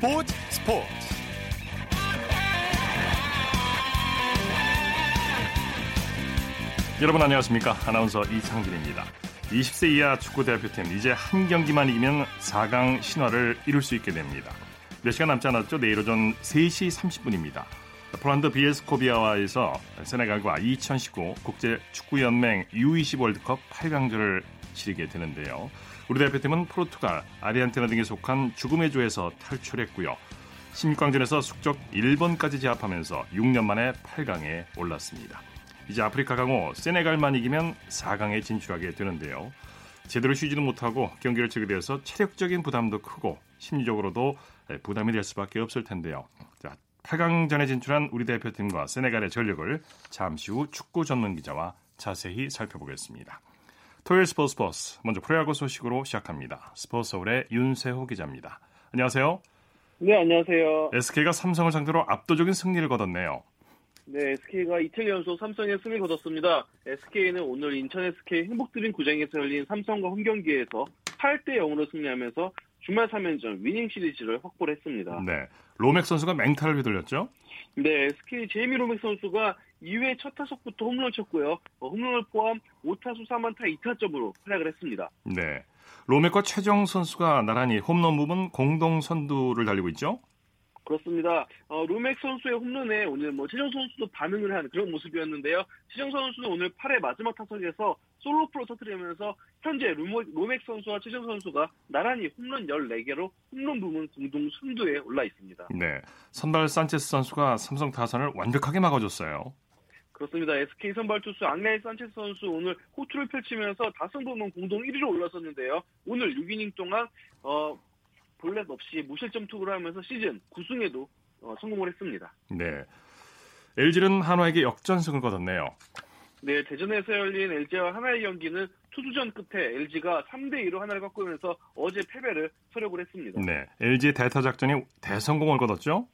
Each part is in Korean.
스포츠 스포츠. 여러분 안녕하십니까? 아나운서 이창진입니다. 20세 이하 축구 대표팀 이제 한 경기만 이기면 4강 신화를 이룰 수 있게 됩니다. 몇 시간 남지 않았죠? 내일 오전 3시 30분입니다. 폴란드 비에스코비아와에서 세네갈과 2019 국제축구연맹 U20 월드컵 8강전을 치르게 되는데요. 우리 대표팀은 포르투갈, 아르헨티나 등에 속한 죽음의 조에서 탈출했고요. 16강전에서 숙적 1번까지 제압하면서 6년 만에 8강에 올랐습니다. 이제 아프리카 강호 세네갈만 이기면 4강에 진출하게 되는데요. 제대로 쉬지도 못하고 경기를 치게 되어서 체력적인 부담도 크고 심리적으로도 부담이 될 수밖에 없을 텐데요. 자, 8강전에 진출한 우리 대표팀과 세네갈의 전력을 잠시 후 축구 전문 기자와 자세히 살펴보겠습니다. 토요일 스포츠 버스 먼저 프로야구 소식으로 시작합니다. 스포츠 서울의 윤세호 기자입니다. 안녕하세요. 네, 안녕하세요. SK가 삼성을 상대로 압도적인 승리를 거뒀네요. 네, SK가 이틀 연속 삼성의 승리를 거뒀습니다. SK는 오늘 인천 SK 행복드림 구장에서 열린 삼성과 홈경기에서 8대 0으로 승리하면서 주말 3연전 winning series를 확보를 했습니다. 네, 로맥 선수가 맹타를 휘둘렸죠? 네, SK 제이미 로맥 선수가 2회 첫 타석부터 홈런을 쳤고요. 어, 홈런을 포함 5타수 3안타 2타점으로 활약을 했습니다. 네, 로맥과 최정 선수가 나란히 홈런 부분 공동 선두를 달리고 있죠? 그렇습니다. 어, 루맥 선수의 홈런에 오늘 뭐 최정 선수도 반응을 한 그런 모습이었는데요. 최정 선수는 오늘 8회 마지막 타석에서 솔로 프로 터뜨리면서 현재 루맥 선수와 최정 선수가 나란히 홈런 14개로 홈런 부문 공동 선두에 올라 있습니다. 네, 선발 산체스 선수가 삼성 타선을 완벽하게 막아줬어요. 그렇습니다. SK 선발 투수 앙레이 산체스 선수 오늘 호투를 펼치면서 다승 부문 공동 1위로 올라섰는데요. 오늘 6이닝 동안 어, 볼넷 없이 무실점 투구를 하면서 시즌 9승에도 어, 성공을 했습니다. 네. LG는 한화에게 역전승을 거뒀네요. 네, 대전에서 열린 LG와 하나의 경기는 투수전 끝에 LG가 3대 2로 하나를 꺾으면서 어제 패배를 서력을 했습니다. 네, LG의 대타 작전이 대성공을 거뒀죠?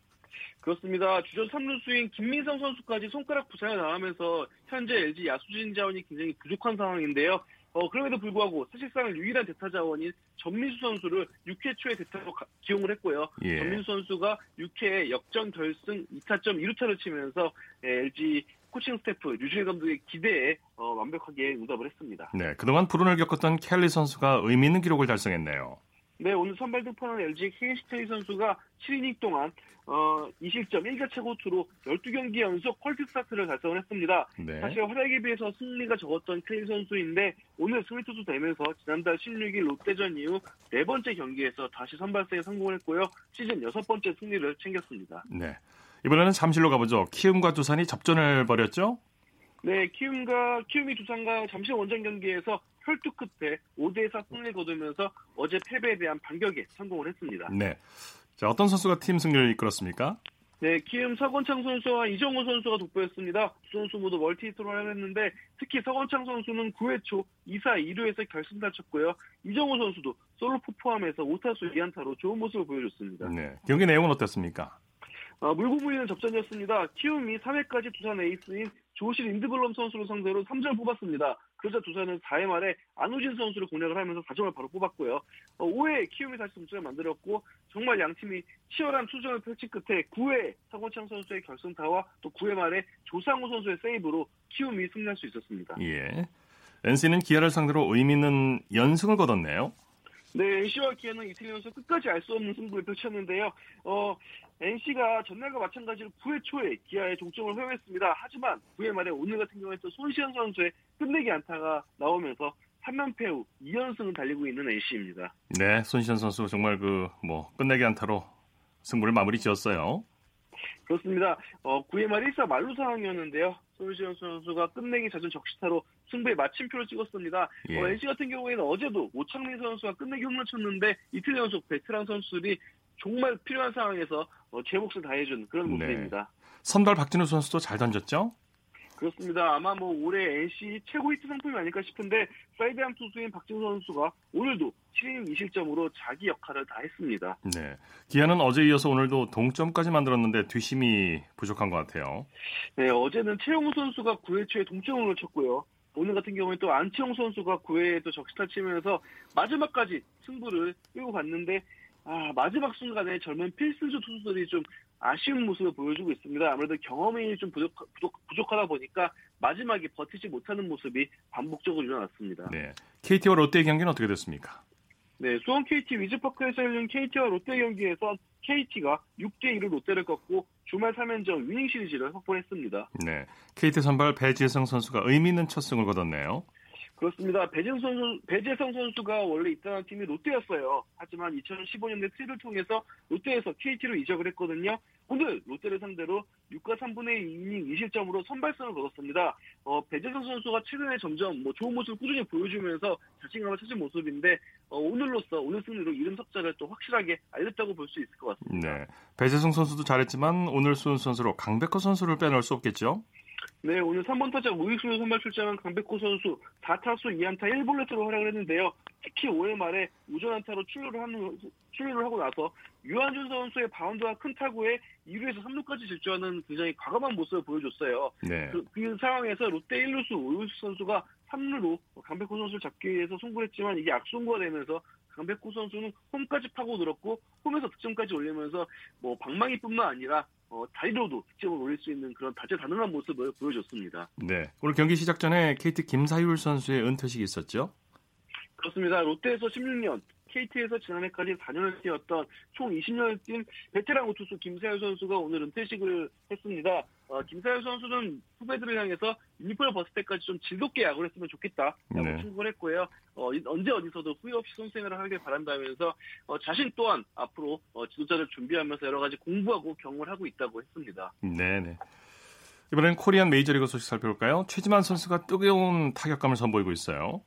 그렇습니다. 주전 3루수인 김민성 선수까지 손가락 부상을 당하면서 현재 LG 야수진 자원이 굉장히 부족한 상황인데요. 어, 그럼에도 불구하고 사실상 유일한 대타 자원인 전민수 선수를 6회 초에 대타로 가, 기용을 했고요. 예. 전민수 선수가 6회에 역전 결승 2타점 2루타를 치면서 LG 코칭 스태프 류준일 감독의 기대에 어, 완벽하게 응답을 했습니다. 네, 그동안 불운을 겪었던 켈리 선수가 의미 있는 기록을 달성했네요. 네, 오늘 선발 등판한 LG 케인시테이 선수가 7이닝 동안 어, 2실점 1자체 고투로 12경기 연속 퀄티 스타트를 달성을 했습니다. 네. 사실 활약에 비해서 승리가 적었던 케인 선수인데 오늘 승리 투수 되면서 지난달 16일 롯데전 이후 네 번째 경기에서 다시 선발승에 성공했고요. 시즌 여섯 번째 승리를 챙겼습니다. 네. 이번에는 잠실로 가보죠. 키움과 두산이 접전을 벌였죠? 네, 키움과 키움이 두산과 잠실 원정 경기에서 혈투 끝에 5대4 승리를 거두면서 어제 패배에 대한 반격에 성공을 했습니다. 네. 자, 어떤 선수가 팀 승리를 이끌었습니까? 네, 키움 서건창 선수와 이정후 선수가 돋보였습니다. 두 선수 모두 multi-hit로 활약했는데 특히 서건창 선수는 9회 초 2사 2루에서 결승타 쳤고요. 이정후 선수도 솔로포 포함해서 5타수 2안타로 좋은 모습을 보여줬습니다. 네, 경기 내용은 어땠습니까? 어, 물고 물리는 접전이었습니다. 키움이 3회까지 두산 에이스인 조쉬 린드블럼 선수를 상대로 3점을 뽑았습니다. 그러자 두산은 4회 말에 안우진 선수를 공략을 하면서 4점을 바로 뽑았고요. 어, 5회에 키움이 다시 동점을 만들었고 정말 양팀이 치열한 투전을 펼친 끝에 9회 서건창 선수의 결승타와 또 9회 말에 조상우 선수의 세이브로 키움이 승리할 수 있었습니다. 예. NC는 기아를 상대로 의미 있는 연승을 거뒀네요. 네, NC와 기아는 이틀 연속 끝까지 알 수 없는 승부를 펼쳤는데요. 어, NC가 전날과 마찬가지로 9회 초에 기아의 동점을 허용했습니다. 하지만 9회 말에 오늘 같은 경우에 또 손시현 선수의 끝내기 안타가 나오면서 3연패 후 2연승을 달리고 있는 NC입니다. 네, 손시현 선수 정말 그 뭐 끝내기 안타로 승부를 마무리 지었어요. 그렇습니다. 어, 9회 말 1사 말루 상황이었는데요. 손시현 선수가 끝내기 잦은 적시타로 승부에 마침표를 찍었습니다. 예. 어, NC 같은 경우에는 어제도 오창민 선수가 끝내기 홈런 쳤는데 이틀 연속 베테랑 선수들이 정말 필요한 상황에서 어, 제 몫을 다해준 그런 네. 모습입니다. 네. 선발 박진우 선수도 잘 던졌죠? 그렇습니다. 아마 뭐 올해 NC 최고 히트 상품이 아닐까 싶은데 사이드암 투수인 박진우 선수가 오늘도 7이닝 2실점으로 자기 역할을 다 했습니다. 네. 기아는 어제 이어서 오늘도 동점까지 만들었는데 뒷심이 부족한 것 같아요. 네, 어제는 최형우 선수가 9회 초에 동점을 쳤고요. 오늘 같은 경우에 또 안치홍 선수가 9회에 또 적시타 치면서 마지막까지 승부를 끌고 갔는데 아, 마지막 순간에 젊은 필승조 투수들이 좀 아쉬운 모습을 보여주고 있습니다. 아무래도 경험이 좀 부족, 부족, 하다 보니까 마지막에 버티지 못하는 모습이 반복적으로 일어났습니다. 네. KT와 롯데 경기는 어떻게 됐습니까? 네, 수원 KT 위즈파크에서 열린 KT와 롯데 경기에서 KT가 6대 1로 롯데를 꺾고 주말 3연전 위닝 시리즈를 확보했습니다. 네, KT 선발 배지성 선수가 의미 있는 첫 승을 거뒀네요. 그렇습니다. 배재성 선수, 배재성 선수가 원래 입단한 팀이 롯데였어요. 하지만 2015년에 트레이드를 통해서 롯데에서 KT로 이적을 했거든요. 오늘 롯데를 상대로 6과 3분의 2 이닝 2실점으로 선발선을 거뒀습니다. 어, 배재성 선수가 최근에 점점 뭐 좋은 모습을 꾸준히 보여주면서 자신감을 찾은 모습인데 어, 오늘로써 오늘 승리로 이름 석자를 또 확실하게 알렸다고 볼 수 있을 것 같습니다. 네, 배재성 선수도 잘했지만 오늘 수훈 선수로 강백호 선수를 빼놓을 수 없겠죠? 네, 오늘 3번 타자 우익수로 선발 출장한 강백호 선수 4타수 2안타 1볼넷으로 활약을 했는데요. 특히 5회 말에 우전 안타로 출루를 하는 출루를 하고 나서 유한준 선수의 바운드와 큰 타구에 2루에서 3루까지 질주하는 굉장히 과감한 모습을 보여줬어요. 네. 그, 그 상황에서 롯데 1루수 오윤수 선수가 3루로 강백호 선수를 잡기 위해서 송구를 했지만 이게 악송구가 되면서 강백호 선수는 홈까지 파고들었고 홈에서 득점까지 올리면서 뭐 방망이뿐만 아니라 어, 다리로도 득점을 올릴 수 있는 그런 다재다능한 모습을 보여줬습니다. 네, 오늘 경기 시작 전에 KT 김사율 선수의 은퇴식이 있었죠? 그렇습니다. 롯데에서 16년, KT에서 지난해까지 4년을 뛰었던 총 20년을 뛴 베테랑 우투수 김사율 선수가 오늘 은퇴식을 했습니다. 어, 김사율 선수는 후배들을 향해서 유니폼을 벗을 때까지 좀 즐겁게 야구를 했으면 좋겠다라고 네. 충고를 했고요. 어, 언제 어디서도 후회 없이 선생을 하길 바란다면서 어, 자신 또한 앞으로 어, 지도자를 준비하면서 여러 가지 공부하고 경험을 하고 있다고 했습니다. 네네. 이번엔 코리안 메이저리그 소식 살펴볼까요? 최지만 선수가 뜨거운 타격감을 선보이고 있어요.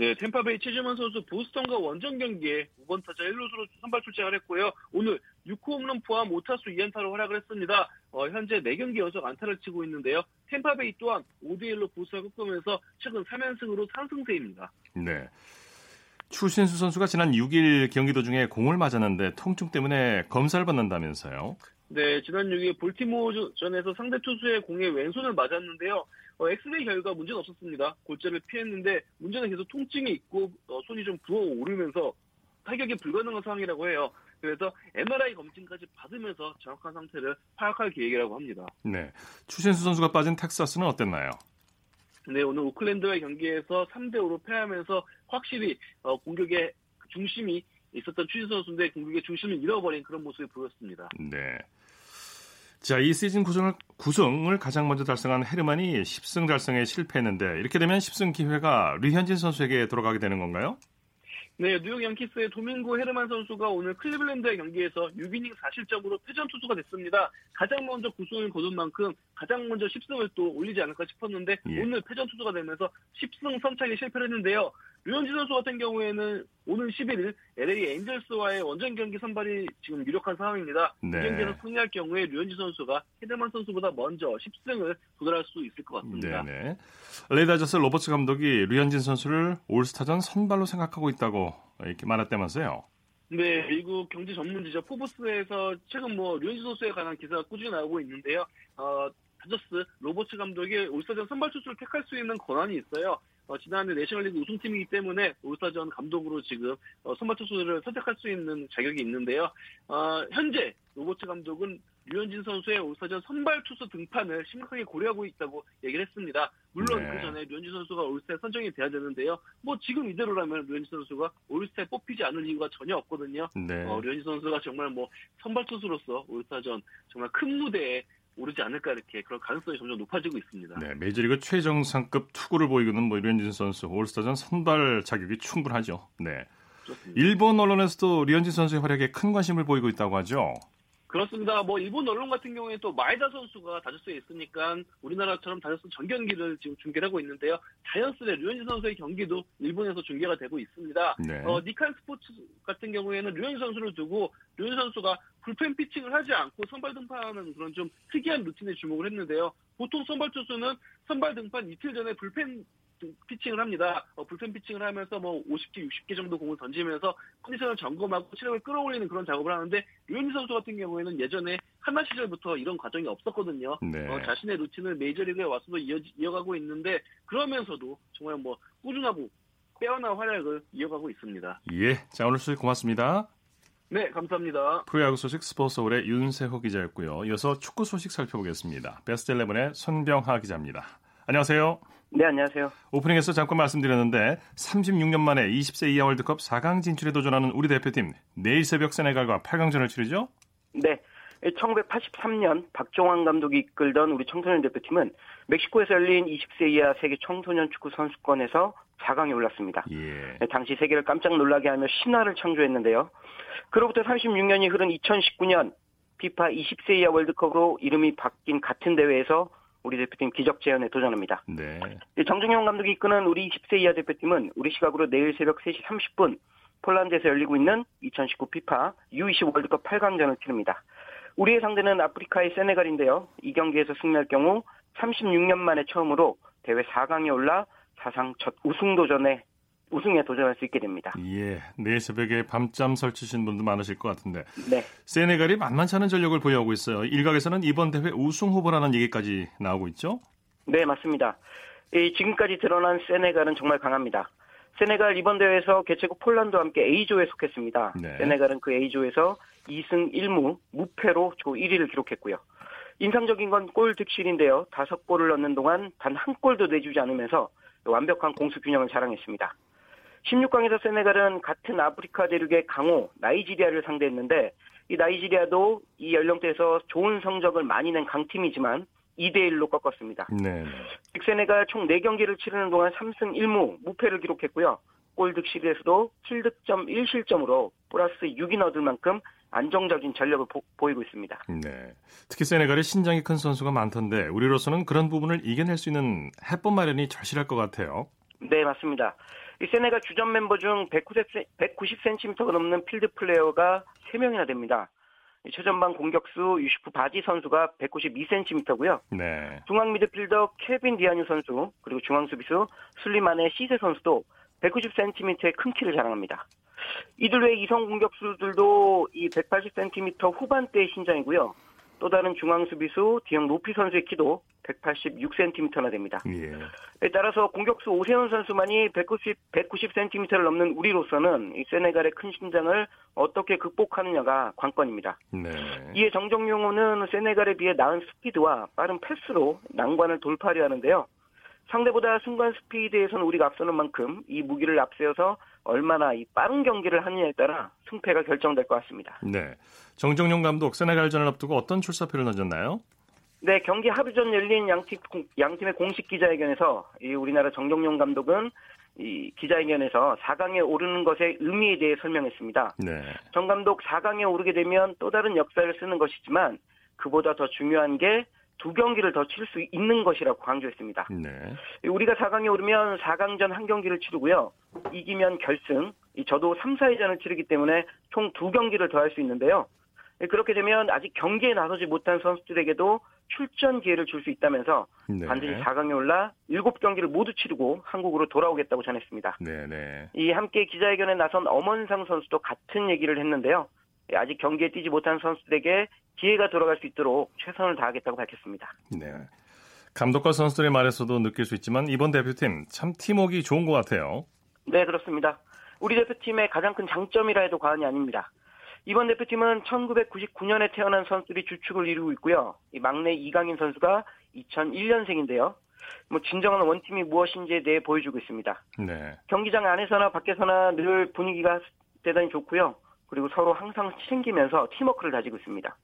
네, 템파베이 최지만 선수 보스턴과 원정 경기에 5번 타자 1루수로 선발 출장을 했고요. 오늘 6호 홈런 포함 5타수 2안타로 활약을 했습니다. 어, 현재 4경기 연속 안타를 치고 있는데요. 템파베이 또한 5대1로 보스턴을 꺾으면서 최근 3연승으로 상승세입니다. 네. 추신수 선수가 지난 6일 경기 도 중에 공을 맞았는데 통증 때문에 검사를 받는다면서요? 네, 지난 6일 볼티모어전에서 상대 투수의 공에 왼손을 맞았는데요. 어, 엑스레이 결과 문제는 없었습니다. 골절을 피했는데 문제는 계속 통증이 있고 어, 손이 좀 부어오르면서 타격이 불가능한 상황이라고 해요. 그래서 MRI 검진까지 받으면서 정확한 상태를 파악할 계획이라고 합니다. 네, 추신수 선수가 빠진 텍사스는 어땠나요? 네, 오늘 오클랜드와의 경기에서 3대 5로 패하면서 확실히 어, 공격의 중심이 있었던 추신수 선수인데 공격의 중심을 잃어버린 그런 모습이 보였습니다. 네. 자, 이 시즌 구승을, 구승을 가장 먼저 달성한 헤르만이 10승 달성에 실패했는데 이렇게 되면 10승 기회가 류현진 선수에게 돌아가게 되는 건가요? 네, 뉴욕 양키스의 도밍고 헤르만 선수가 오늘 클리블랜드의 경기에서 6이닝 4실점으로 패전 투수가 됐습니다. 가장 먼저 구승을 거둔 만큼 가장 먼저 10승을 또 올리지 않을까 싶었는데 예. 오늘 패전 투수가 되면서 10승 선착에 실패를 했는데요. 류현진 선수 같은 경우에는 오늘 11일 LA 엔젤스와의 원정 경기 선발이 지금 유력한 상황입니다. 네. 이 경기에서 승리할 경우에 류현진 선수가 헤르만 선수보다 먼저 10승을 도달할 수 있을 것 같습니다. 네네. LA 다저스 로버츠 감독이 류현진 선수를 올스타전 선발로 생각하고 있다고 이렇게 말했다면서요. 네, 미국 경제 전문지죠 포브스에서 최근 뭐 류현진 선수에 관한 기사가 꾸준히 나오고 있는데요. 어, 다저스 로버츠 감독이 올스타전 선발 투수를 택할 수 있는 권한이 있어요. 어, 지난해 내셔널리그 우승팀이기 때문에 올스타전 감독으로 지금 어, 선발 투수를 선택할 수 있는 자격이 있는데요. 어, 현재 로버츠 감독은 류현진 선수의 올스타전 선발 투수 등판을 심각하게 고려하고 있다고 얘기를 했습니다. 물론 네. 그 전에 류현진 선수가 올스타에 선정이 돼야 되는데요. 뭐 지금 이대로라면 류현진 선수가 올스타에 뽑히지 않을 이유가 전혀 없거든요. 네. 어, 류현진 선수가 정말 뭐 선발 투수로서 올스타전 정말 큰 무대에 오르지 않을까 이렇게 그런 가능성이 점점 높아지고 있습니다. 네, 메이저리그 최정상급 투구를 보이고는 뭐 류현진 선수 올스타전 선발 자격이 충분하죠. 네. 좋습니다. 일본 언론에서도 류현진 선수의 활약에 큰 관심을 보이고 있다고 하죠. 그렇습니다. 뭐 일본 언론 같은 경우에 또 마에다 선수가 다저스에 있으니까 우리나라처럼 다저스 전 경기를 지금 중계를 하고 있는데요. 자이언스의 류현진 선수의 경기도 일본에서 중계가 되고 있습니다. 네. 어, 니칸 스포츠 같은 경우에는 류현진 선수를 두고 류현진 선수가 불펜 피칭을 하지 않고 선발 등판하는 그런 좀 특이한 루틴에 주목을 했는데요. 보통 선발 투수는 선발 등판 이틀 전에 불펜 피칭을 합니다. 어, 불펜 피칭을 하면서 뭐 50개, 60개 정도 공을 던지면서 컨디션을 점검하고 체력을 끌어올리는 그런 작업을 하는데 류현진 선수 같은 경우에는 예전에 한나 시절부터 이런 과정이 없었거든요. 네. 어, 자신의 루틴을 메이저리그에 와서도 이어, 이어가고 있는데 그러면서도 정말 뭐 꾸준하고 빼어난 활약을 이어가고 있습니다. 예, 자 오늘 수고하셨습니다. 네, 감사합니다. 프로야구 소식 스포츠홀의 윤세호 기자였고요. 이어서 축구 소식 살펴보겠습니다. 베스트 11의 손병하 기자입니다. 안녕하세요. 네, 안녕하세요. 오프닝에서 잠깐 말씀드렸는데 36년 만에 20세 이하 월드컵 4강 진출에 도전하는 우리 대표팀 내일 새벽 세네갈과 8강전을 치르죠? 네. 1983년 박종환 감독이 이끌던 우리 청소년 대표팀은 멕시코에서 열린 20세 이하 세계 청소년 축구 선수권에서 4강에 올랐습니다. 예. 네, 당시 세계를 깜짝 놀라게 하며 신화를 창조했는데요. 그로부터 36년이 흐른 2019년 피파 20세 이하 월드컵으로 이름이 바뀐 같은 대회에서 우리 대표팀 기적 재현에 도전합니다. 네. 정중영 감독이 이끄는 우리 20세 이하 대표팀은 우리 시각으로 내일 새벽 3시 30분 폴란드에서 열리고 있는 2019 피파 U20 월드컵 8강전을 치릅니다. 우리의 상대는 아프리카의 세네갈인데요. 이 경기에서 승리할 경우 36년 만에 처음으로 대회 4강에 올라 사상 첫 우승 도전에 우승에 도전할 수 있게 됩니다. 예, 내일 새벽에 밤잠 설치신 분도 많으실 것 같은데. 네. 세네갈이 만만치 않은 전력을 보유하고 있어요. 일각에서는 이번 대회 우승 후보라는 얘기까지 나오고 있죠? 네, 맞습니다. 이 지금까지 드러난 세네갈은 정말 강합니다. 세네갈 이번 대회에서 개최국 폴란드와 함께 A조에 속했습니다. 네. 세네갈은 그 A조에서 2승 1무 무패로 조 1위를 기록했고요. 인상적인 건 골 득실인데요. 다섯 골을 넣는 동안 단 한 골도 내주지 않으면서 완벽한 공수 균형을 자랑했습니다. 16강에서 세네갈은 같은 아프리카 대륙의 강호 나이지리아를 상대했는데 이 나이지리아도 이 연령대에서 좋은 성적을 많이 낸 강팀이지만 2대 1로 꺾었습니다. 네. 즉 세네갈 총 4경기를 치르는 동안 3승 1무 무패를 기록했고요. 골 득실에서도 7득점 1실점으로 플러스 6을 얻을 만큼 안정적인 전력을 보, 이고 있습니다. 네. 특히 세네갈에 신장이 큰 선수가 많던데 우리로서는 그런 부분을 이겨낼 수 있는 해법 마련이 절실할 것 같아요. 네, 맞습니다. 이 세네갈 주전 멤버 중 190, 190cm가 넘는 필드 플레이어가 3명이나 됩니다. 최전방 공격수 유수프 바지 선수가 192cm고요. 네. 중앙 미드필더 케빈 디아뉴 선수 그리고 중앙 수비수 슬리만의 시세 선수도 190cm의 큰 키를 자랑합니다. 이들 외 이성 공격수들도 이 180cm 후반대의 신장이고요. 또 다른 중앙 수비수 디형 노피 선수의 키도 186cm나 됩니다. 예. 따라서 공격수 오세훈 선수만이 190, 190cm를 넘는 우리로서는 이 세네갈의 큰 신장을 어떻게 극복하느냐가 관건입니다. 네. 이에 정정용호는 세네갈에 비해 나은 스피드와 빠른 패스로 난관을 돌파하려 하는데요. 상대보다 순간 스피드에서는 우리가 앞서는 만큼 이 무기를 앞세워서 얼마나 이 빠른 경기를 하느냐에 따라 승패가 결정될 것 같습니다. 네. 정정용 감독 세네갈전을 앞두고 어떤 출사표를 던졌나요? 네, 경기 하루 전 열린 양팀, 양팀의 공식 기자회견에서 이 우리나라 정정용 감독은 이 기자회견에서 4강에 오르는 것의 의미에 대해 설명했습니다. 네. 정 감독 4강에 오르게 되면 또 다른 역사를 쓰는 것이지만 그보다 더 중요한 게 두 경기를 더 칠 수 있는 것이라고 강조했습니다. 네. 우리가 4강에 오르면 4강전 한 경기를 치르고요. 이기면 결승, 저도 3, 4회전을 치르기 때문에 총 두 경기를 더 할 수 있는데요. 그렇게 되면 아직 경기에 나서지 못한 선수들에게도 출전 기회를 줄 수 있다면서 네. 반드시 4강에 올라 7경기를 모두 치르고 한국으로 돌아오겠다고 전했습니다. 네, 네. 이 함께 기자회견에 나선 엄원상 선수도 같은 얘기를 했는데요. 아직 경기에 뛰지 못한 선수들에게 기회가 돌아갈 수 있도록 최선을 다하겠다고 밝혔습니다. 네. 감독과 선수들의 말에서도 느낄 수 있지만 이번 대표팀 참 팀워크가 좋은 것 같아요. 네, 그렇습니다. 우리 대표팀의 가장 큰 장점이라 해도 과언이 아닙니다. 이번 대표팀은 1999년에 태어난 선수들이 주축을 이루고 있고요. 이 막내 이강인 선수가 2001년생인데요. 뭐 진정한 원팀이 무엇인지에 대해 보여주고 있습니다. 네. 경기장 안에서나 밖에서나 늘 분위기가 대단히 좋고요. 그리고 서로 항상 챙기면서 팀워크를 다지고 있습니다.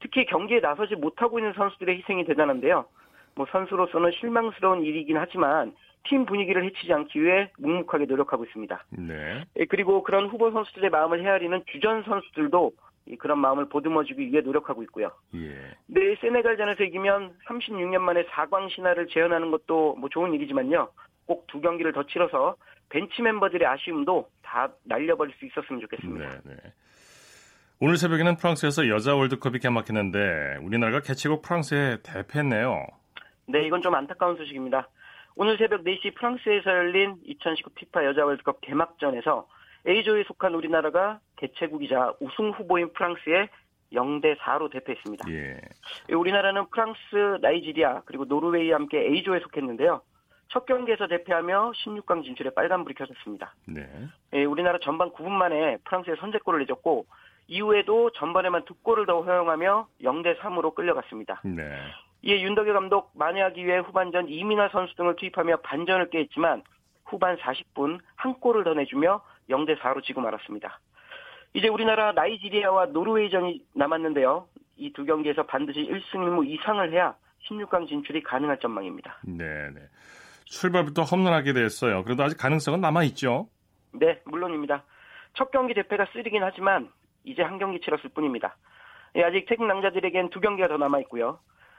특히 경기에 나서지 못하고 있는 선수들의 희생이 대단한데요. 뭐 선수로서는 실망스러운 일이긴 하지만 팀 분위기를 해치지 않기 위해 묵묵하게 노력하고 있습니다. 네. 그리고 그런 후보 선수들의 마음을 헤아리는 주전 선수들도 그런 마음을 보듬어주기 위해 노력하고 있고요. 예. 내일 세네갈전에서 이기면 36년 만에 4광 신화를 재현하는 것도 뭐 좋은 일이지만요. 꼭 두 경기를 더 치러서 벤치 멤버들의 아쉬움도 다 날려버릴 수 있었으면 좋겠습니다. 네, 네. 오늘 새벽에는 프랑스에서 여자 월드컵이 개막했는데 우리나라가 개최국 프랑스에 대패했네요. 네, 이건 좀 안타까운 소식입니다. 오늘 새벽 4시 프랑스에서 열린 2019 피파 여자 월드컵 개막전에서 A조에 속한 우리나라가 개최국이자 우승 후보인 프랑스에 0대 4로 대패했습니다. 예. 우리나라는 프랑스, 나이지리아 그리고 노르웨이와 함께 A조에 속했는데요. 첫 경기에서 대패하며 16강 진출에 빨간불이 켜졌습니다. 네. 예, 우리나라 전반 9분 만에 프랑스에 선제골을 내줬고 이후에도 전반에만 두 골을 더 허용하며 0대 3으로 끌려갔습니다. 네. 이에 윤덕여 감독 만회하기 위해 후반전 이민아 선수 등을 투입하며 반전을 꾀했지만 후반 40분 한 골을 더 내주며 0대 4로 지고 말았습니다. 이제 우리나라 나이지리아와 노르웨이전이 남았는데요. 이 두 경기에서 반드시 1승 1무 이상을 해야 16강 진출이 가능할 전망입니다. 네, 네. 출발부터 험난하게 됐어요. 그래도 아직 가능성은 남아 있죠. 네, 물론입니다. 첫 경기 대패가 쓰리긴 하지만 이제 한 경기 치렀을 뿐입니다. 예, 아직 태국 남자들에겐 두 경기가 더 남아 있고요.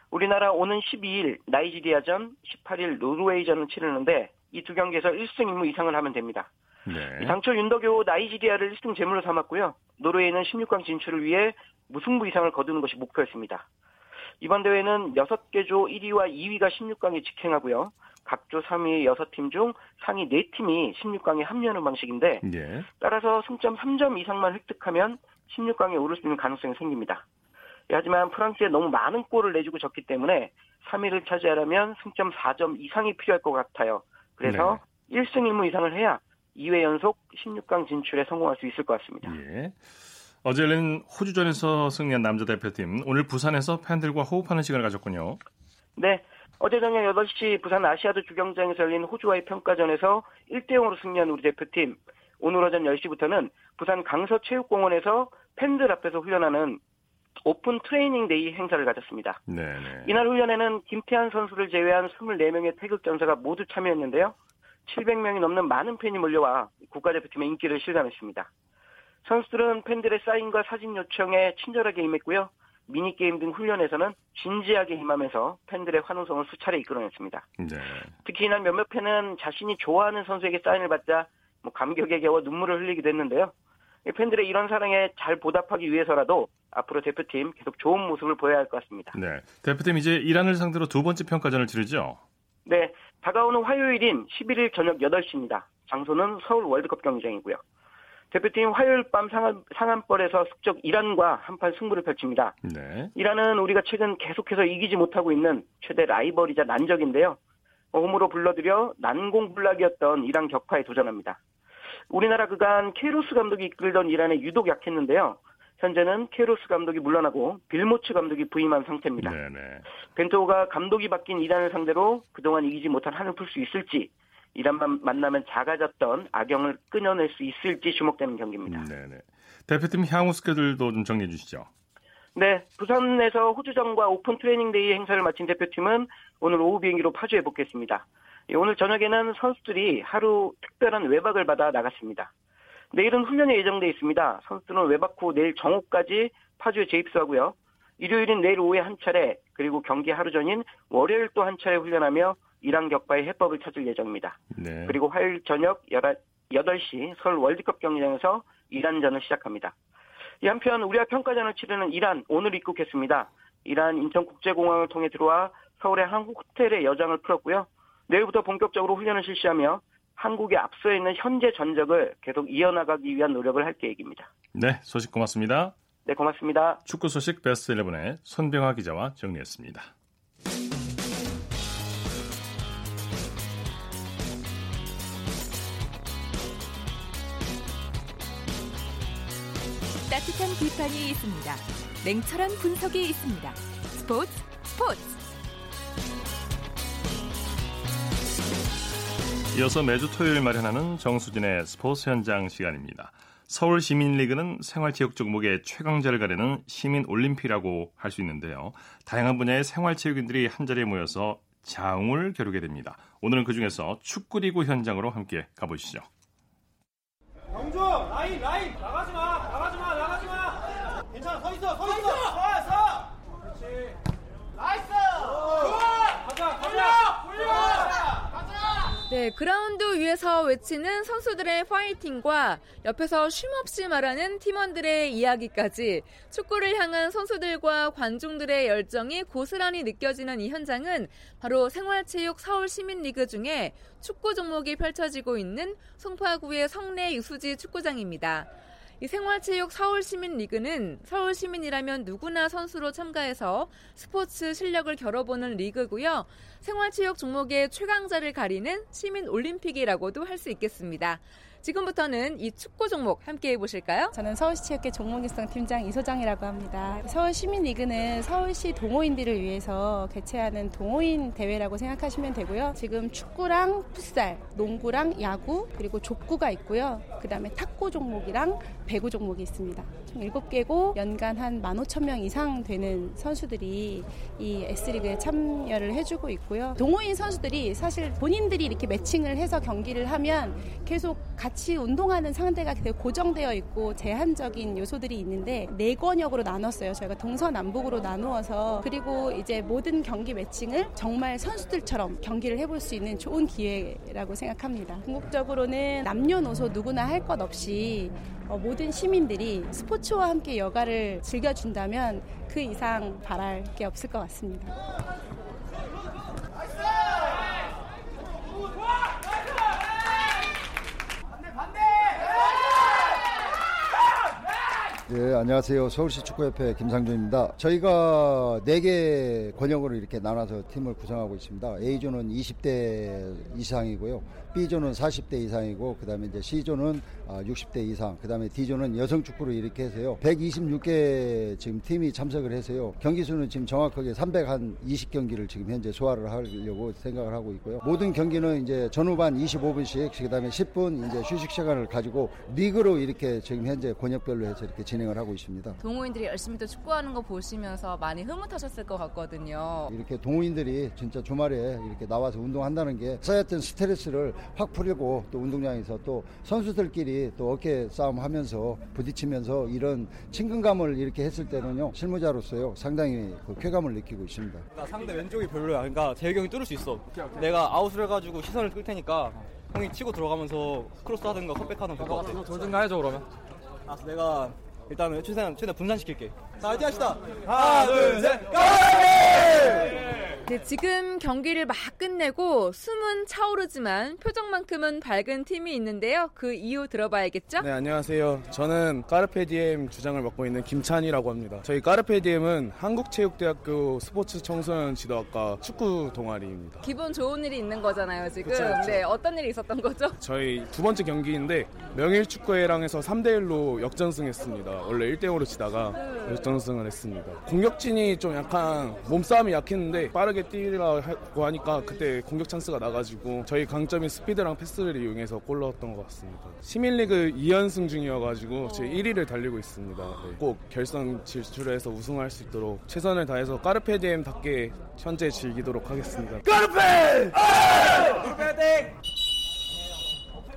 우리나라 오는 12일 나이지리아전, 18일 노르웨이전을 치르는데 이 두 경기에서 1승 1무 이상을 하면 됩니다. 네. 당초 윤덕요 나이지리아를 1승 제물로 삼았고요. 노르웨이는 16강 진출을 위해 무승부 이상을 거두는 것이 목표였습니다. 이번 대회는 6개 조 1위와 2위가 16강에 직행하고요. 각조 3위 6팀 중 상위 4팀이 16강에 합류하는 방식인데 예. 따라서 승점 3점 이상만 획득하면 16강에 오를 수 있는 가능성이 생깁니다. 예, 하지만 프랑스에 너무 많은 골을 내주고 졌기 때문에 3위를 차지하려면 승점 4점 이상이 필요할 것 같아요. 그래서 1승 1무 이상을 해야 2회 연속 16강 진출에 성공할 수 있을 것 같습니다. 예. 어제 열린 호주전에서 승리한 남자 대표팀 오늘 부산에서 팬들과 호흡하는 시간을 가졌군요. 네. 어제 저녁 8시 부산 아시아드 주경장에서 열린 호주와의 평가전에서 1대0으로 승리한 우리 대표팀. 오늘 오전 10시부터는 부산 강서체육공원에서 팬들 앞에서 훈련하는 open training day 행사를 가졌습니다. 네, 네. 이날 훈련에는 김태환 선수를 제외한 24명의 태극 전사가 모두 참여했는데요. 700명이 넘는 많은 팬이 몰려와 국가대표팀의 인기를 실감했습니다. 선수들은 팬들의 사인과 사진 요청에 친절하게 임했고요. 미니게임 등 훈련에서는 진지하게 임하면서 팬들의 환호성을 수차례 이끌어냈습니다. 네. 특히 이날 몇몇 팬은 자신이 좋아하는 선수에게 사인을 받자 뭐 감격에 겨워 눈물을 흘리기도 했는데요. 팬들의 이런 사랑에 잘 보답하기 위해서라도 앞으로 대표팀 계속 좋은 모습을 보여야 할 것 같습니다. 네. 대표팀 이제 이란을 상대로 두 번째 평가전을 치르죠. 네, 다가오는 화요일인 11일 저녁 8시입니다. 장소는 서울 월드컵 경기장이고요. 대표팀 화요일 밤 상한, 상한벌에서 숙적 이란과 한판 승부를 펼칩니다. 네. 이란은 우리가 최근 계속해서 이기지 못하고 있는 최대 라이벌이자 난적인데요. 홈으로 불러들여 난공불락이었던 이란 격파에 도전합니다. 우리나라 그간 케로스 감독이 이끌던 이란에 유독 약했는데요. 현재는 케로스 감독이 물러나고 빌모츠 감독이 부임한 상태입니다. 네, 네. 벤투가 감독이 바뀐 이란을 상대로 그동안 이기지 못한 한을 풀 수 있을지 이란만 만나면 작아졌던 악연을 끊어낼 수 있을지 주목되는 경기입니다. 네, 네. 대표팀 향후 스케줄도 좀 정리해 주시죠. 네, 부산에서 호주전과 open training day 행사를 마친 대표팀은 오늘 오후 비행기로 파주에 복귀했습니다. 예, 오늘 저녁에는 선수들이 하루 특별한 외박을 받아 나갔습니다. 내일은 훈련이 예정돼 있습니다. 선수들은 외박 후 내일 정오까지 파주에 재입소하고요. 일요일인 내일 오후에 한 차례, 그리고 경기 하루 전인 월요일 또 한 차례 훈련하며 이란 격파의 해법을 찾을 예정입니다. 네. 그리고 화요일 저녁 8시 서울 월드컵 경기장에서 이란전을 시작합니다. 이 한편 우리와 평가전을 치르는 이란 오늘 입국했습니다. 이란 인천국제공항을 통해 들어와 서울의 한국 호텔에 여장을 풀었고요. 내일부터 본격적으로 훈련을 실시하며 한국에 앞서 있는 현재 전적을 계속 이어나가기 위한 노력을 할 계획입니다. 네, 소식 고맙습니다. 네, 고맙습니다. 축구 소식 베스트 11의 손병화 기자와 정리했습니다. 따뜻한 비판이 있습니다. 냉철한 분석이 있습니다. 스포츠 스포츠. 이어서 매주 토요일 마련하는 정수진의 스포츠 현장 시간입니다. 서울 시민리그는 생활체육 종목의 최강자를 가리는 시민 올림픽이라고 할 수 있는데요. 다양한 분야의 생활체육인들이 한자리에 모여서 자웅을 겨루게 됩니다. 오늘은 그중에서 축구리그 현장으로 함께 가보시죠. 영주 라인 라인 나가지 마 나가지 마 나가지 마 괜찮아 서 있어 서 있어 서 서. 그렇지 nice 좋아 가자 가자 올려 가자 네, 그라운드 위에서 외치는 선수들의 파이팅과 옆에서 쉼없이 말하는 팀원들의 이야기까지 축구를 향한 선수들과 관중들의 열정이 고스란히 느껴지는 이 현장은 바로 생활체육 서울시민리그 중에 축구 종목이 펼쳐지고 있는 송파구의 성내 유수지 축구장입니다. 이 생활체육 서울시민리그는 서울시민이라면 누구나 선수로 참가해서 스포츠 실력을 겨뤄보는 리그고요. 생활체육 종목의 최강자를 가리는 시민올림픽이라고도 할 수 있겠습니다. 지금부터는 이 축구 종목 함께 해보실까요? 저는 서울시체육회 종목일성 팀장 이소정이라고 합니다. 서울시민리그는 서울시 동호인들을 위해서 개최하는 동호인 대회라고 생각하시면 되고요. 지금 축구랑 풋살, 농구랑 야구, 그리고 족구가 있고요. 그 다음에 탁구 종목이랑 배구 종목이 있습니다. 총 7개고 연간 한 15,000명 이상 되는 선수들이 이 S리그에 참여를 해주고 있고요. 동호인 선수들이 사실 본인들이 이렇게 매칭을 해서 경기를 하면 계속 같이 운동하는 상대가 되게 고정되어 있고 제한적인 요소들이 있는데 네 권역으로 나눴어요. 저희가 동서남북으로 나누어서 그리고 이제 모든 경기 매칭을 정말 선수들처럼 경기를 해볼 수 있는 좋은 기회라고 생각합니다. 궁극적으로는 남녀노소 누구나 할 것 없이 어, 모든 시민들이 스포츠와 함께 여가를 즐겨준다면 그 이상 바랄 게 없을 것 같습니다. 네, 안녕하세요. 서울시 축구협회 김상준입니다. 저희가 4개 권역으로 이렇게 나눠서 팀을 구성하고 있습니다. A조는 20대 이상이고요. B조는 40대 이상이고, 그 다음에 이제 C조는 60대 이상, 그 다음에 D조는 여성 축구로 이렇게 해서요. 126개 지금 팀이 참석을 해서요. 경기 수는 지금 정확하게 320 경기를 지금 현재 소화를 하려고 생각을 하고 있고요. 모든 경기는 이제 전후반 25분씩, 그 다음에 10분 이제 휴식 시간을 가지고 리그로 이렇게 지금 현재 권역별로 해서 이렇게 진행을 하고 있습니다. 동호인들이 열심히 또 축구하는 거 보시면서 많이 흐뭇하셨을 것 같거든요. 이렇게 동호인들이 진짜 주말에 이렇게 나와서 운동한다는 게 쌓였던 스트레스를 확 풀리고 또 운동장에서 또 선수들끼리 또 어깨 싸움 하면서 부딪히면서 이런 친근감을 이렇게 했을 때는요 실무자로서요 상당히 그 쾌감을 느끼고 있습니다. 나 상대 왼쪽이 별로야. 그러니까 재혁이 형이 뚫을 수 있어. 내가 아웃을 해가지고 시선을 끌 테니까 형이 치고 들어가면서 크로스 하든가 cutback하든 될것 같아. 돌든가 해줘 그러면. 아, 내가 일단은 최대한 최대한 분산시킬게. 자, 화이팅 합시다. 하나, 둘, 셋, 네, 지금 경기를 막 끝내고 숨은 차오르지만 표정만큼은 밝은 팀이 있는데요. 그 이유 들어봐야겠죠? 네, 안녕하세요. 저는 까르페디엠 주장을 맡고 있는 김찬이라고 합니다. 저희 까르페디엠은 한국체육대학교 스포츠 청소년 지도학과 축구 동아리입니다. 기분 좋은 일이 있는 거잖아요, 지금. 그쵸, 그쵸. 네, 어떤 일이 있었던 거죠? 저희 두 번째 경기인데 명일축구회랑에서 3대1로 역전승했습니다. 원래 1대0으로 지다가 역전승을 했습니다. 공격진이 좀 약간 몸싸움이 약했는데 빠르게 뛰라고 하니까 그때 공격 찬스가 나가지고 저희 강점인 스피드랑 패스를 이용해서 골 넣었던 것 같습니다. 시민리그 2연승 중이어가지고 제 1위를 달리고 있습니다. 네, 꼭 결선 진출해서 우승할 수 있도록 최선을 다해서 까르페 디엠답게 현재 즐기도록 하겠습니다. 까르페! 까르페 화이팅!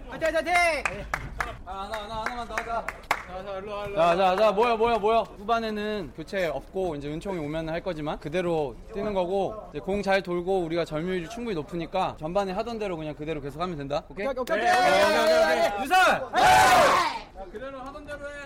화이팅 화이팅! 하나 하나 하나만 더 하자. 자, 자, 자, 뭐야, 뭐야, 뭐야. 후반에는 교체 없고, 이제 은총이 오면 할 거지만, 그대로 뛰는 거고, 공잘 돌고, 우리가 점유율이 충분히 높으니까, 전반에 하던 대로 그냥 그대로 계속 하면 된다. 오케이? 오케이, 오케이, 오케이, 오케이. 유선! 그대로 하던 대로 해.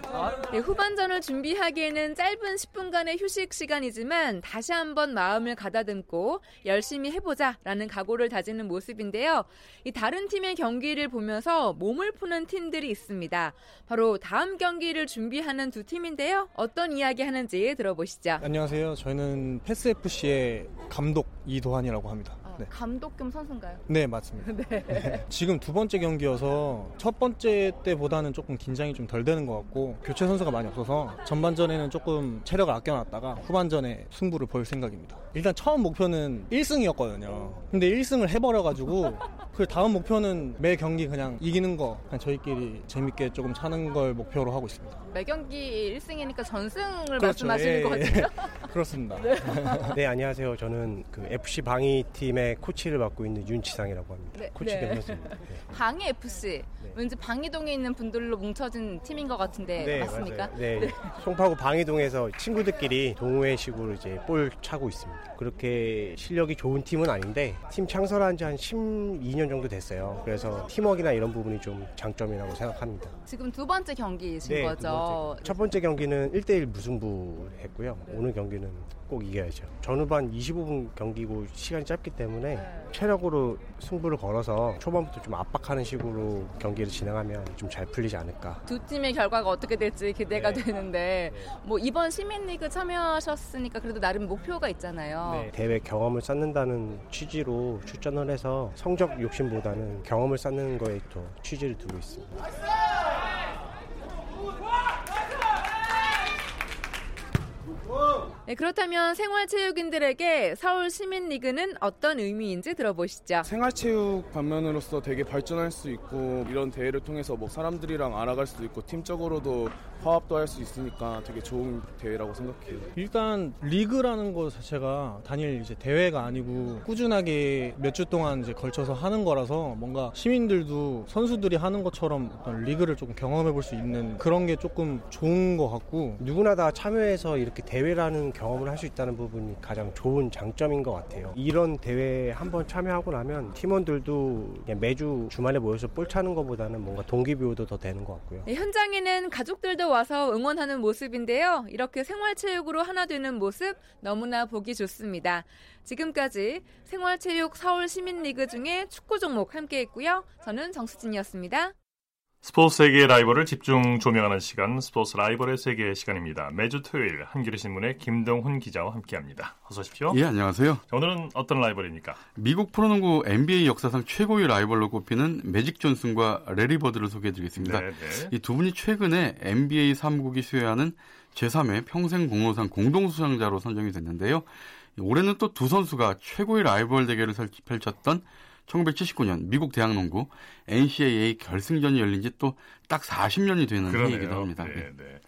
네, 후반전을 준비하기에는 짧은 10분간의 휴식 시간이지만 다시 한번 마음을 가다듬고 열심히 해보자라는 각오를 다지는 모습인데요. 이 다른 팀의 경기를 보면서 몸을 푸는 팀들이 있습니다. 바로 다음 경기를 준비하는 두 팀인데요. 어떤 이야기 하는지 들어보시죠. 안녕하세요. 저희는 패스FC의 감독 이도환이라고 합니다. 네. 감독 겸 선수인가요? 네, 맞습니다. 네. 지금 두 번째 경기여서 첫 번째 때보다는 조금 긴장이 좀 덜 되는 것 같고 교체 선수가 많이 없어서 전반전에는 조금 체력을 아껴놨다가 후반전에 승부를 볼 생각입니다. 일단 처음 목표는 1승이었거든요. 근데 1승을 해버려가지고 그 다음 목표는 매 경기 그냥 이기는 거 그냥 저희끼리 재밌게 조금 차는 걸 목표로 하고 있습니다. 매 경기 1승이니까 전승을 그렇죠. 말씀하시는 예, 것 예. 같아요. 그렇습니다. 네, 안녕하세요. 저는 그 FC 방위 팀의 코치를 맡고 있는 윤치상이라고 합니다. 네, 코치 네. 겸 선수입니다. 네. 방해 FC. 왠지 방이동에 있는 분들로 뭉쳐진 팀인 것 같은데 네, 맞습니까? 맞아요. 네. 송파구 방위동에서 친구들끼리 동호회식으로 이제 볼 차고 있습니다. 그렇게 실력이 좋은 팀은 아닌데 팀 창설한 지 한 12년 정도 됐어요. 그래서 팀워크나 이런 부분이 좀 장점이라고 생각합니다. 지금 두 번째 경기이신 네, 두 거죠. 번째. 첫 번째 경기는 1대1 무승부 했고요. 오늘 경기는 꼭 이겨야죠. 전후반 25분 경기고 시간이 짧기 때문에 네. 체력으로 승부를 걸어서 초반부터 좀 압박하는 식으로 경기를 진행하면 좀 잘 풀리지 않을까. 두 팀의 결과가 어떻게 될지 기대가 네. 되는데 뭐 이번 시민리그 참여하셨으니까 그래도 나름 목표가 있잖아요. 네, 대회 경험을 쌓는다는 취지로 출전을 해서 성적 욕심 욕심보다는 경험을 쌓는 거에 더 취지를 두고 있습니다. 네, 그렇다면 생활체육인들에게 서울 시민리그는 어떤 의미인지 들어보시죠. 생활체육 반면으로서 되게 발전할 수 있고 이런 대회를 통해서 뭐 사람들이랑 알아갈 수도 있고 팀적으로도 화합도 할 수 있으니까 되게 좋은 대회라고 생각해요. 일단 리그라는 것 자체가 단일 이제 대회가 아니고 꾸준하게 몇 주 동안 이제 걸쳐서 하는 거라서 뭔가 시민들도 선수들이 하는 것처럼 어떤 리그를 조금 경험해 볼 수 있는 그런 게 조금 좋은 것 같고 누구나 다 참여해서 이렇게 대회라는 경험을 할 수 있다는 부분이 가장 좋은 장점인 것 같아요. 이런 대회에 한번 참여하고 나면 팀원들도 매주 주말에 모여서 볼 차는 것보다는 뭔가 동기부여도 더 되는 것 같고요. 네, 현장에는 가족들도 와서 응원하는 모습인데요. 이렇게 생활체육으로 하나 되는 모습 너무나 보기 좋습니다. 지금까지 생활체육 서울시민리그 중에 축구 종목 함께 했고요. 저는 정수진이었습니다. 스포츠 세계의 라이벌을 집중 조명하는 시간 스포츠 라이벌의 세계 시간입니다. 매주 토요일 한겨레 신문의 김동훈 기자와 함께합니다. 어서 오십시오. 예, 안녕하세요. 자, 오늘은 어떤 라이벌입니까? 미국 프로농구 NBA 역사상 최고의 라이벌로 꼽히는 매직 존슨과 레리 버드를 소개해드리겠습니다. 네, 네. 이두 분이 최근에 NBA 사무국이 수여하는 제3회 평생 공로상 공동수상자로 선정이 됐는데요. 올해는 또 두 선수가 최고의 라이벌 대결을 펼쳤던 1979년 미국 대학농구 NCAA 결승전이 열린 지 또 딱 40년이 되는 그러네요. 해이기도 합니다. 네, 예. 네.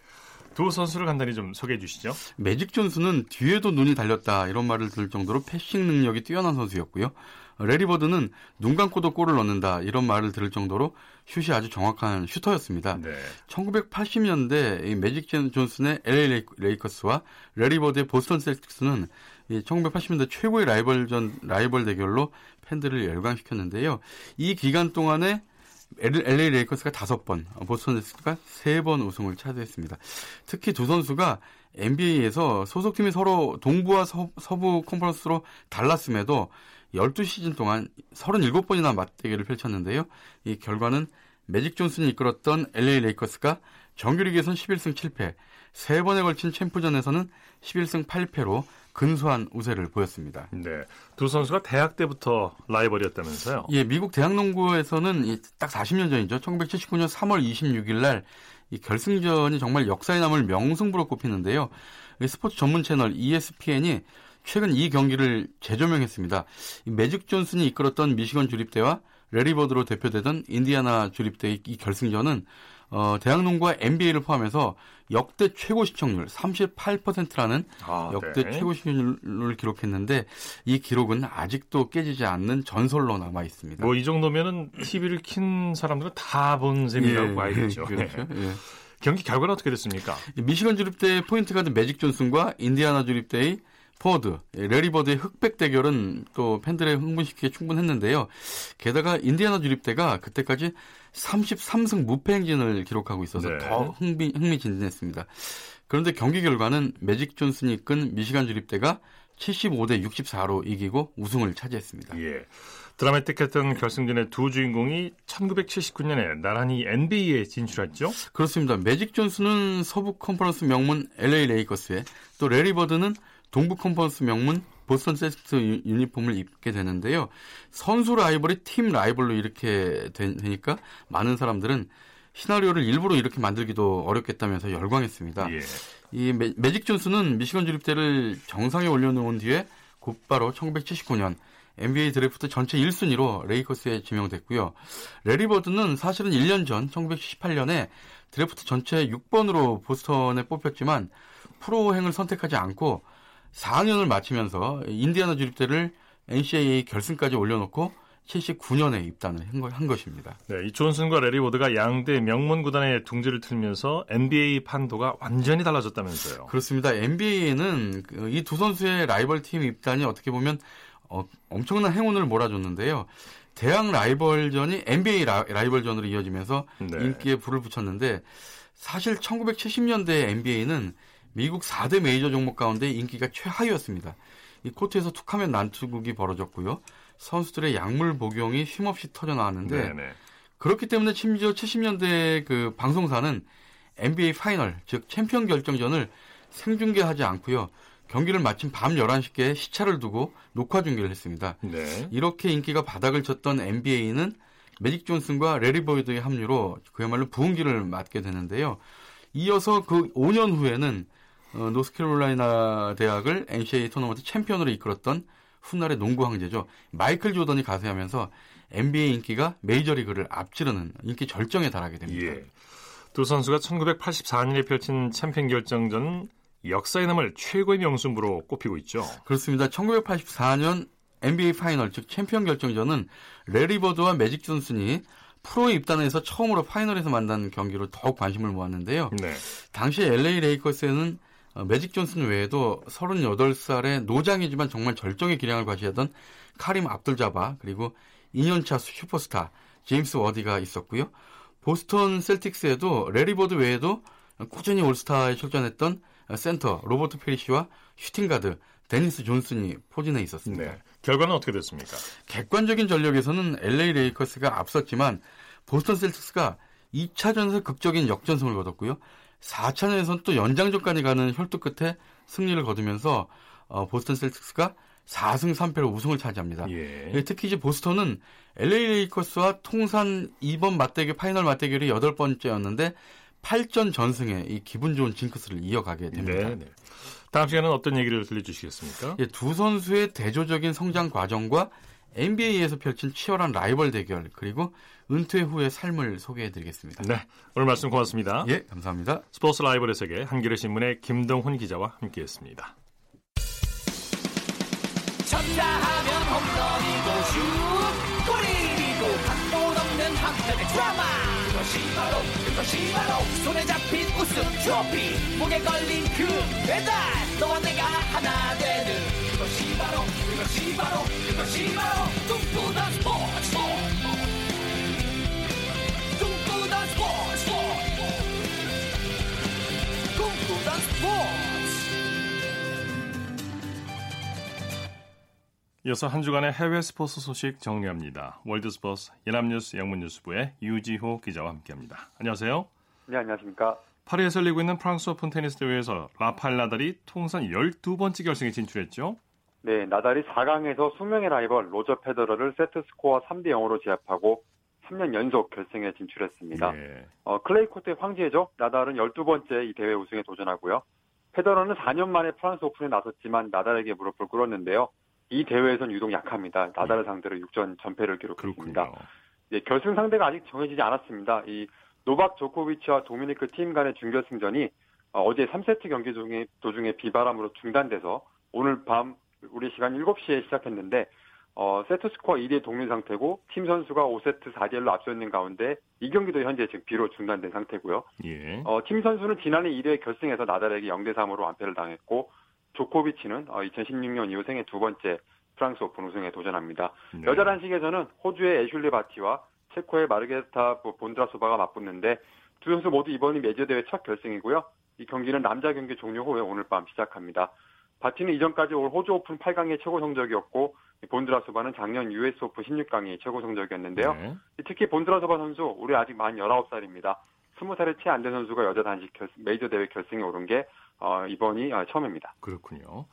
두 선수를 간단히 좀 소개해 주시죠. 매직 존스는 뒤에도 눈이 달렸다 이런 말을 들을 정도로 패싱 능력이 뛰어난 선수였고요. 레리 버드는 눈 감고도 골을 넣는다 이런 말을 들을 정도로 슛이 아주 정확한 슈터였습니다. 네. 1980년대 이 매직 존슨의 LA 레이커스와 레리 버드의 보스턴 셀틱스는 1980년대 최고의 라이벌전 라이벌 대결로 팬들을 열광시켰는데요. 이 기간 동안에 LA 레이커스가 다섯 번, 보스턴 셀틱스가 세 번 우승을 차지했습니다. 특히 두 선수가 NBA에서 소속팀이 서로 동부와 서, 부 컨퍼런스로 달랐음에도 12시즌 동안 37번이나 맞대결을 펼쳤는데요. 이 결과는 매직 존슨이 이끌었던 LA 레이커스가 정규리그에선 11승 7패, 세 번에 걸친 챔프전에서는 11승 8패로 근소한 우세를 보였습니다. 네. 두 선수가 대학 때부터 라이벌이었다면서요? 예, 미국 대학 농구에서는 딱 40년 전이죠. 1979년 3월 26일 날 이 결승전이 정말 역사에 남을 명승부로 꼽히는데요. 스포츠 전문 채널 ESPN이 최근 이 경기를 재조명했습니다. 매직 존슨이 이끌었던 미시건 주립대와 레리버드로 대표되던 인디아나 주립대의 이 결승전은 어, 대학농구와 NBA를 포함해서 역대 최고 시청률 38%라는 아, 역대 네. 최고 시청률을 기록했는데 이 기록은 아직도 깨지지 않는 전설로 남아 있습니다. 뭐 이 정도면은 TV를 킨 사람들은 다 본 셈이라고 예, 봐야겠죠. 그렇죠. 네. 예. 경기 결과는 어떻게 됐습니까? 미시건 주립대의 포인트 가드 매직 존슨과 인디아나 주립대의 포워드, 예, 레리 버드의 흑백 대결은 또 팬들의 흥분시키기에 충분했는데요. 게다가 인디아나 주립대가 그때까지 33승 무패 행진을 기록하고 있어서 네. 더 흥미, 흥미진진했습니다. 그런데 경기 결과는 매직 존슨이 이끈 미시간 주립대가 75대 64로 이기고 우승을 차지했습니다. 예. 드라마틱했던 결승전의 두 주인공이 1979년에 나란히 NBA에 진출했죠. 그렇습니다. 매직 존슨은 서부 컨퍼런스 명문 LA 레이커스에 또 레리 버드는 동부 컨퍼런스 명문 보스턴 셀틱스 유니폼을 입게 되는데요. 선수 라이벌이 팀 라이벌로 이렇게 되니까 많은 사람들은 시나리오를 일부러 이렇게 만들기도 어렵겠다면서 열광했습니다. 예. 이 매, 매직 존슨은 미시건 주립대를 정상에 올려놓은 뒤에 곧바로 1979년 NBA 드래프트 전체 1순위로 레이커스에 지명됐고요. 레리 버드는 사실은 1년 전 1978년에 드래프트 전체 6번으로 보스턴에 뽑혔지만 프로행을 선택하지 않고 4년을 마치면서 인디아나 주립대를 NCAA 결승까지 올려놓고 79년에 입단을 한, 것입니다. 네, 이 존슨과 레리 보드가 양대 명문 구단의 둥지를 틀면서 NBA 판도가 완전히 달라졌다면서요. 그렇습니다. NBA에는 이 두 선수의 라이벌 팀 입단이 어떻게 보면 어, 엄청난 행운을 몰아줬는데요. 대학 라이벌전이 NBA 라, 이벌전으로 이어지면서 네. 인기에 불을 붙였는데 사실 1970년대 NBA는 미국 4대 메이저 종목 가운데 인기가 최하위였습니다. 이 코트에서 툭하면 난투극이 벌어졌고요. 선수들의 약물 복용이 쉼없이 터져 나왔는데 네네. 그렇기 때문에 심지어 70년대 그 방송사는 NBA 파이널 즉 챔피언 결정전을 생중계하지 않고요. 경기를 마친 밤 11시께 시차를 두고 녹화 중계를 했습니다. 네. 이렇게 인기가 바닥을 쳤던 NBA는 매직 존슨과 래리 버드의 합류로 그야말로 부흥기를 맞게 되는데요. 이어서 그 5년 후에는 어, 노스캐롤라이나 대학을 NCAA 토너먼트 챔피언으로 이끌었던 훗날의 농구 황제죠. 마이클 조던이 가세하면서 NBA 인기가 메이저리그를 앞지르는 인기 절정에 달하게 됩니다. 예. 두 선수가 1984년에 펼친 챔피언 결정전 역사에 남을 최고의 명승부로 꼽히고 있죠. 그렇습니다. 1984년 NBA 파이널 즉 챔피언 결정전은 래리 버드와 매직 존슨이 프로에 입단해서 처음으로 파이널에서 만난 경기로 더욱 관심을 모았는데요. 네. 당시 LA 레이커스에는 어, 매직 존슨 외에도 38살의 노장이지만 정말 절정의 기량을 과시하던 카림 압둘자바 그리고 2년차 슈퍼스타 제임스 워디가 있었고요. 보스턴 셀틱스에도 래리 버드 외에도 꾸준히 올스타에 출전했던 센터 로버트 패리시와 슈팅가드 데니스 존슨이 포진해 있었습니다. 네. 결과는 어떻게 됐습니까? 객관적인 전력에서는 LA 레이커스가 앞섰지만 보스턴 셀틱스가 2차전에서 극적인 역전승을 거뒀고요. 4차전에서는 또 연장전까지 가는 혈투 끝에 승리를 거두면서 어, 보스턴 셀틱스가 4승 3패로 우승을 차지합니다. 예. 특히 이제 보스턴은 LA 레이커스와 통산 이번 맞대결 파이널 맞대결이 여덟 번째였는데 8전 전승에 이 기분 좋은 징크스를 이어가게 됩니다. 네, 네. 다음 시간은 어떤 얘기를 들려주시겠습니까? 예, 두 선수의 대조적인 성장 과정과 NBA에서 펼친 치열한 라이벌 대결 그리고 은퇴 후의 삶을 소개해드리겠습니다. 네, 오늘 말씀 고맙습니다. 예, 감사합니다. 스포츠 라이벌의 세계 한겨레 신문의 김동훈 기자와 함께했습니다. 쳤다 하면 홈런이고 슛 골이고 각본 없는 한편의 드라마 그것이 바로 그것이 바로 손에 잡힌 우승 트로피 목에 걸린 그 배달 너와 내가 하나 되는 그것이 바로 그것이 바로 그것이 바로 꿈꾸던 스포츠 꿈꾸던 스포츠 꿈꾸던 스포츠 이어서 한 주간의 해외 스포츠 소식 정리합니다. 월드스포츠 연합뉴스 영문뉴스부의 유지호 기자와 함께합니다. 안녕하세요. 네, 안녕하십니까. 파리에서 열리고 있는 프랑스 오픈 테니스 대회에서 라파엘 나달이 통산 12번째 결승에 진출했죠. 네, 나달이 4강에서 숙명의 라이벌 로저 페더러를 세트 스코어 3대 0으로 제압하고 3년 연속 결승에 진출했습니다. 예. 어, 클레이 코트의 황제죠. 나달은 12번째 이 대회 우승에 도전하고요. 페더러는 4년 만에 프랑스 오픈에 나섰지만 나달에게 무릎을 꿇었는데요. 이 대회에선 유독 약합니다. 나달을 상대로 6전 전패를 기록했습니다. 네, 결승 상대가 아직 정해지지 않았습니다. 이 노박 조코비치와 도미니크 팀 간의 준결승전이 어, 제 3세트 경기 중에 도중에 비바람으로 중단돼서 오늘 밤 우리 시간 7시에 시작했는데 어, 세트 스코어 2대 동률 상태고 팀 선수가 5세트 4대 1로 앞서 있는 가운데 이 경기도 현재 지금 비로 중단된 상태고요. 예. 어, 팀 선수는 지난해 1회 결승에서 나달에게 0대 3으로 완패를 당했고 조코비치는 어, 2016년 이후 생애 두 번째 프랑스 오픈 우승에 도전합니다. 네. 여자 단식에서는 호주의 애슐리 바티와 체코의 마르케타 본드라소바가 맞붙는데 두 선수 모두 이번이 메이저 대회 첫 결승이고요. 이 경기는 남자 경기 종료 후에 오늘 밤 시작합니다. 바티는 이전까지 올 호주 오픈 8강이 최고 성적이었고 본드라소바는 작년 US 오픈 16강이 최고 성적이었는데요. 네. 특히 본드라소바 선수 올해 아직 만 19살입니다. 20살이 채 안 된 선수가 여자 단식 결, 메이저 대회 결승에 오른 게 어, 이번이 어, 처음입니다. 그렇군요.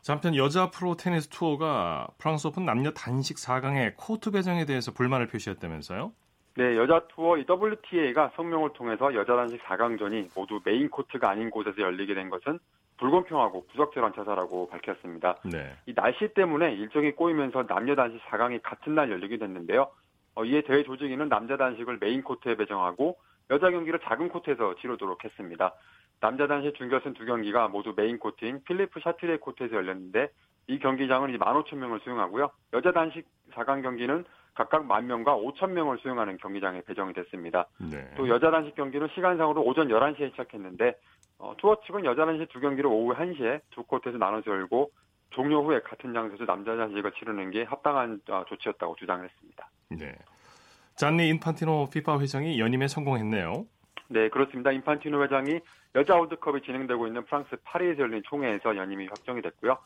자, 한편 여자 프로 테니스 투어가 프랑스 오픈 남녀 단식 4강의 코트 배정에 대해서 불만을 표시했다면서요? 네, 여자 투어 이 WTA가 성명을 통해서 여자 단식 4강전이 모두 메인 코트가 아닌 곳에서 열리게 된 것은 불공평하고 부적절한 처사라고 밝혔습니다. 네. 이 날씨 때문에 일정이 꼬이면서 남녀 단식 4강이 같은 날 열리게 됐는데요. 어, 이에 대회 조직위는 남자 단식을 메인 코트에 배정하고 여자 경기를 작은 코트에서 치르도록 했습니다. 남자 단식 준결승 두 경기가 모두 메인 코트인 필리프 샤트리에 코트에서 열렸는데 이 경기장은 이제 15,000명을 수용하고요. 여자 단식 4강 경기는 각각 만 명과 5천 명을 수용하는 경기장에 배정이 됐습니다. 네. 또 여자 단식 경기는 시간상으로 오전 11시에 시작했는데 어, 투어 측은 여자 단식 두 경기를 오후 1시에 두 코트에서 나눠서 열고 종료 후에 같은 장소에서 남자 단식을 치르는 게 합당한 어, 조치였다고 주장을 했습니다. 네. 잔니 인판티노 피파 회장이 연임에 성공했네요. 네, 그렇습니다. 인판티노 회장이 여자 월드컵이 진행되고 있는 프랑스 파리에서 열린 총회에서 연임이 확정이 됐고요.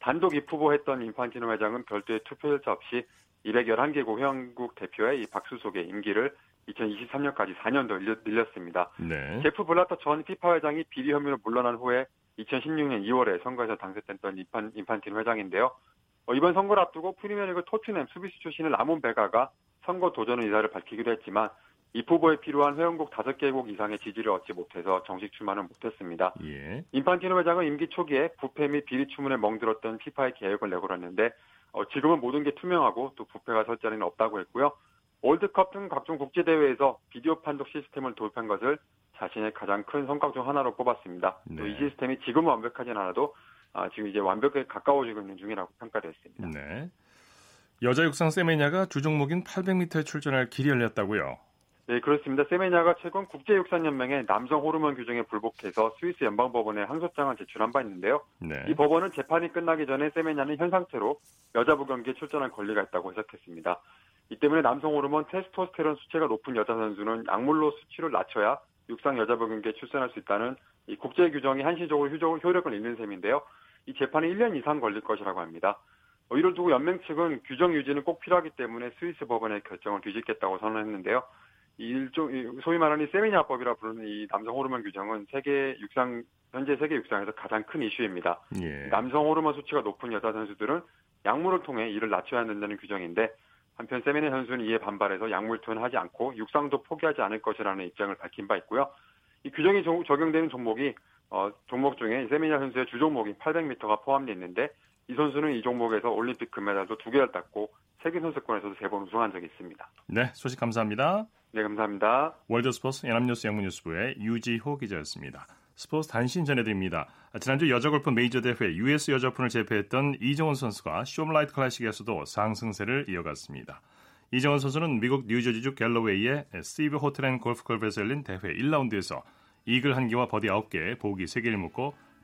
단독 입후보했던 인판티노 회장은 별도의 투표 절차 없이 211개국 회원국 대표의 이 박수 속에 임기를 2023년까지 4년 더 늘렸습니다. 네. 제프 블라터 전 피파 회장이 비리 혐의로 물러난 후에 2016년 2월에 선거에서 당선됐던 인판, 인판틴 회장인데요. 어, 이번 선거를 앞두고 프리미어리그 토트넘 수비수 출신의 라몬 베가가 선거 도전 의사를 밝히기도 했지만 이 후보에 필요한 회원국 5개국 이상의 지지를 얻지 못해서 정식 출마는 못했습니다. 예. 인판티노 회장은 임기 초기에 부패 및 비리 추문에 멍들었던 피파의 계획을 내걸었는데 어, 지금은 모든 게 투명하고 또 부패가 설 자리는 없다고 했고요. 월드컵 등 각종 국제대회에서 비디오 판독 시스템을 도입한 것을 자신의 가장 큰 성과 중 하나로 꼽았습니다. 네. 또이 시스템이 지금은 완벽하진 않아도 아, 지금 이제 완벽하게 가까워지고 있는 중이라고 평가됐습니다. 네. 여자 육상 세메냐가 주 종목인 800m에 출전할 길이 열렸다고요. 네, 그렇습니다. 세메냐가 최근 국제육상연맹의 남성 호르몬 규정에 불복해서 스위스 연방법원에 항소장을 제출한 바 있는데요. 네. 이 법원은 재판이 끝나기 전에 세메냐는 현 상태로 여자부 경기에 출전할 권리가 있다고 해석했습니다. 이 때문에 남성 호르몬 테스토스테론 수치가 높은 여자 선수는 약물로 수치를 낮춰야 육상 여자부 경기에 출전할 수 있다는 이 국제 규정이 한시적으로 효력을 잃는 셈인데요. 이 재판이 1년 이상 걸릴 것이라고 합니다. 어, 이를 두고 연맹 측은 규정 유지는 꼭 필요하기 때문에 스위스 법원의 결정을 뒤집겠다고 선언했는데요. 이 일종 이 소위 말하는 이 세미냐법이라 부르는 이 남성 호르몬 규정은 세계 육상 현재 세계 육상에서 가장 큰 이슈입니다. 예. 남성 호르몬 수치가 높은 여자 선수들은 약물을 통해 이를 낮춰야 한다는 규정인데 한편 세미네 선수는 이에 반발해서 약물 투여는 하지 않고 육상도 포기하지 않을 것이라는 입장을 밝힌 바 있고요. 이 규정이 조- 적용되는 종목이 어, 종목 중에 세메냐 선수의 주 종목인 800m가 포함되어 있는데 이 선수는 이 종목에서 올림픽 금메달도 두 개를 땄고 세계 선수권에서도 세 번 우승한 적이 있습니다. 네, 소식 감사합니다. 네, 감사합니다. 월드스포츠 연합뉴스 영문뉴스부의 유지호 기자였습니다. 스포츠 단신 전해드립니다. 지난주 여자 골프 메이저 대회 US 여자 오픈을 제패했던 이정은 선수가 숍라이트 클래식에서도 상승세를 이어갔습니다. 이정은 선수는 미국 뉴저지주 갤러웨이의 시뷰 호텔 앤 골프클럽에서 열린 대회 1라운드에서 이글 1개와 버디 9개, 보기 3개를 묶고